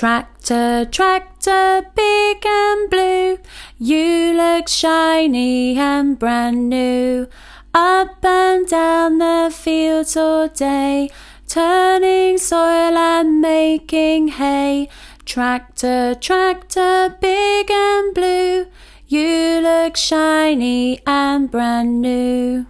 Tractor, tractor, big and blue, you look shiny and brand new. Up and down the fields all day, turning soil and making hay. Tractor, tractor, big and blue, you look shiny and brand new.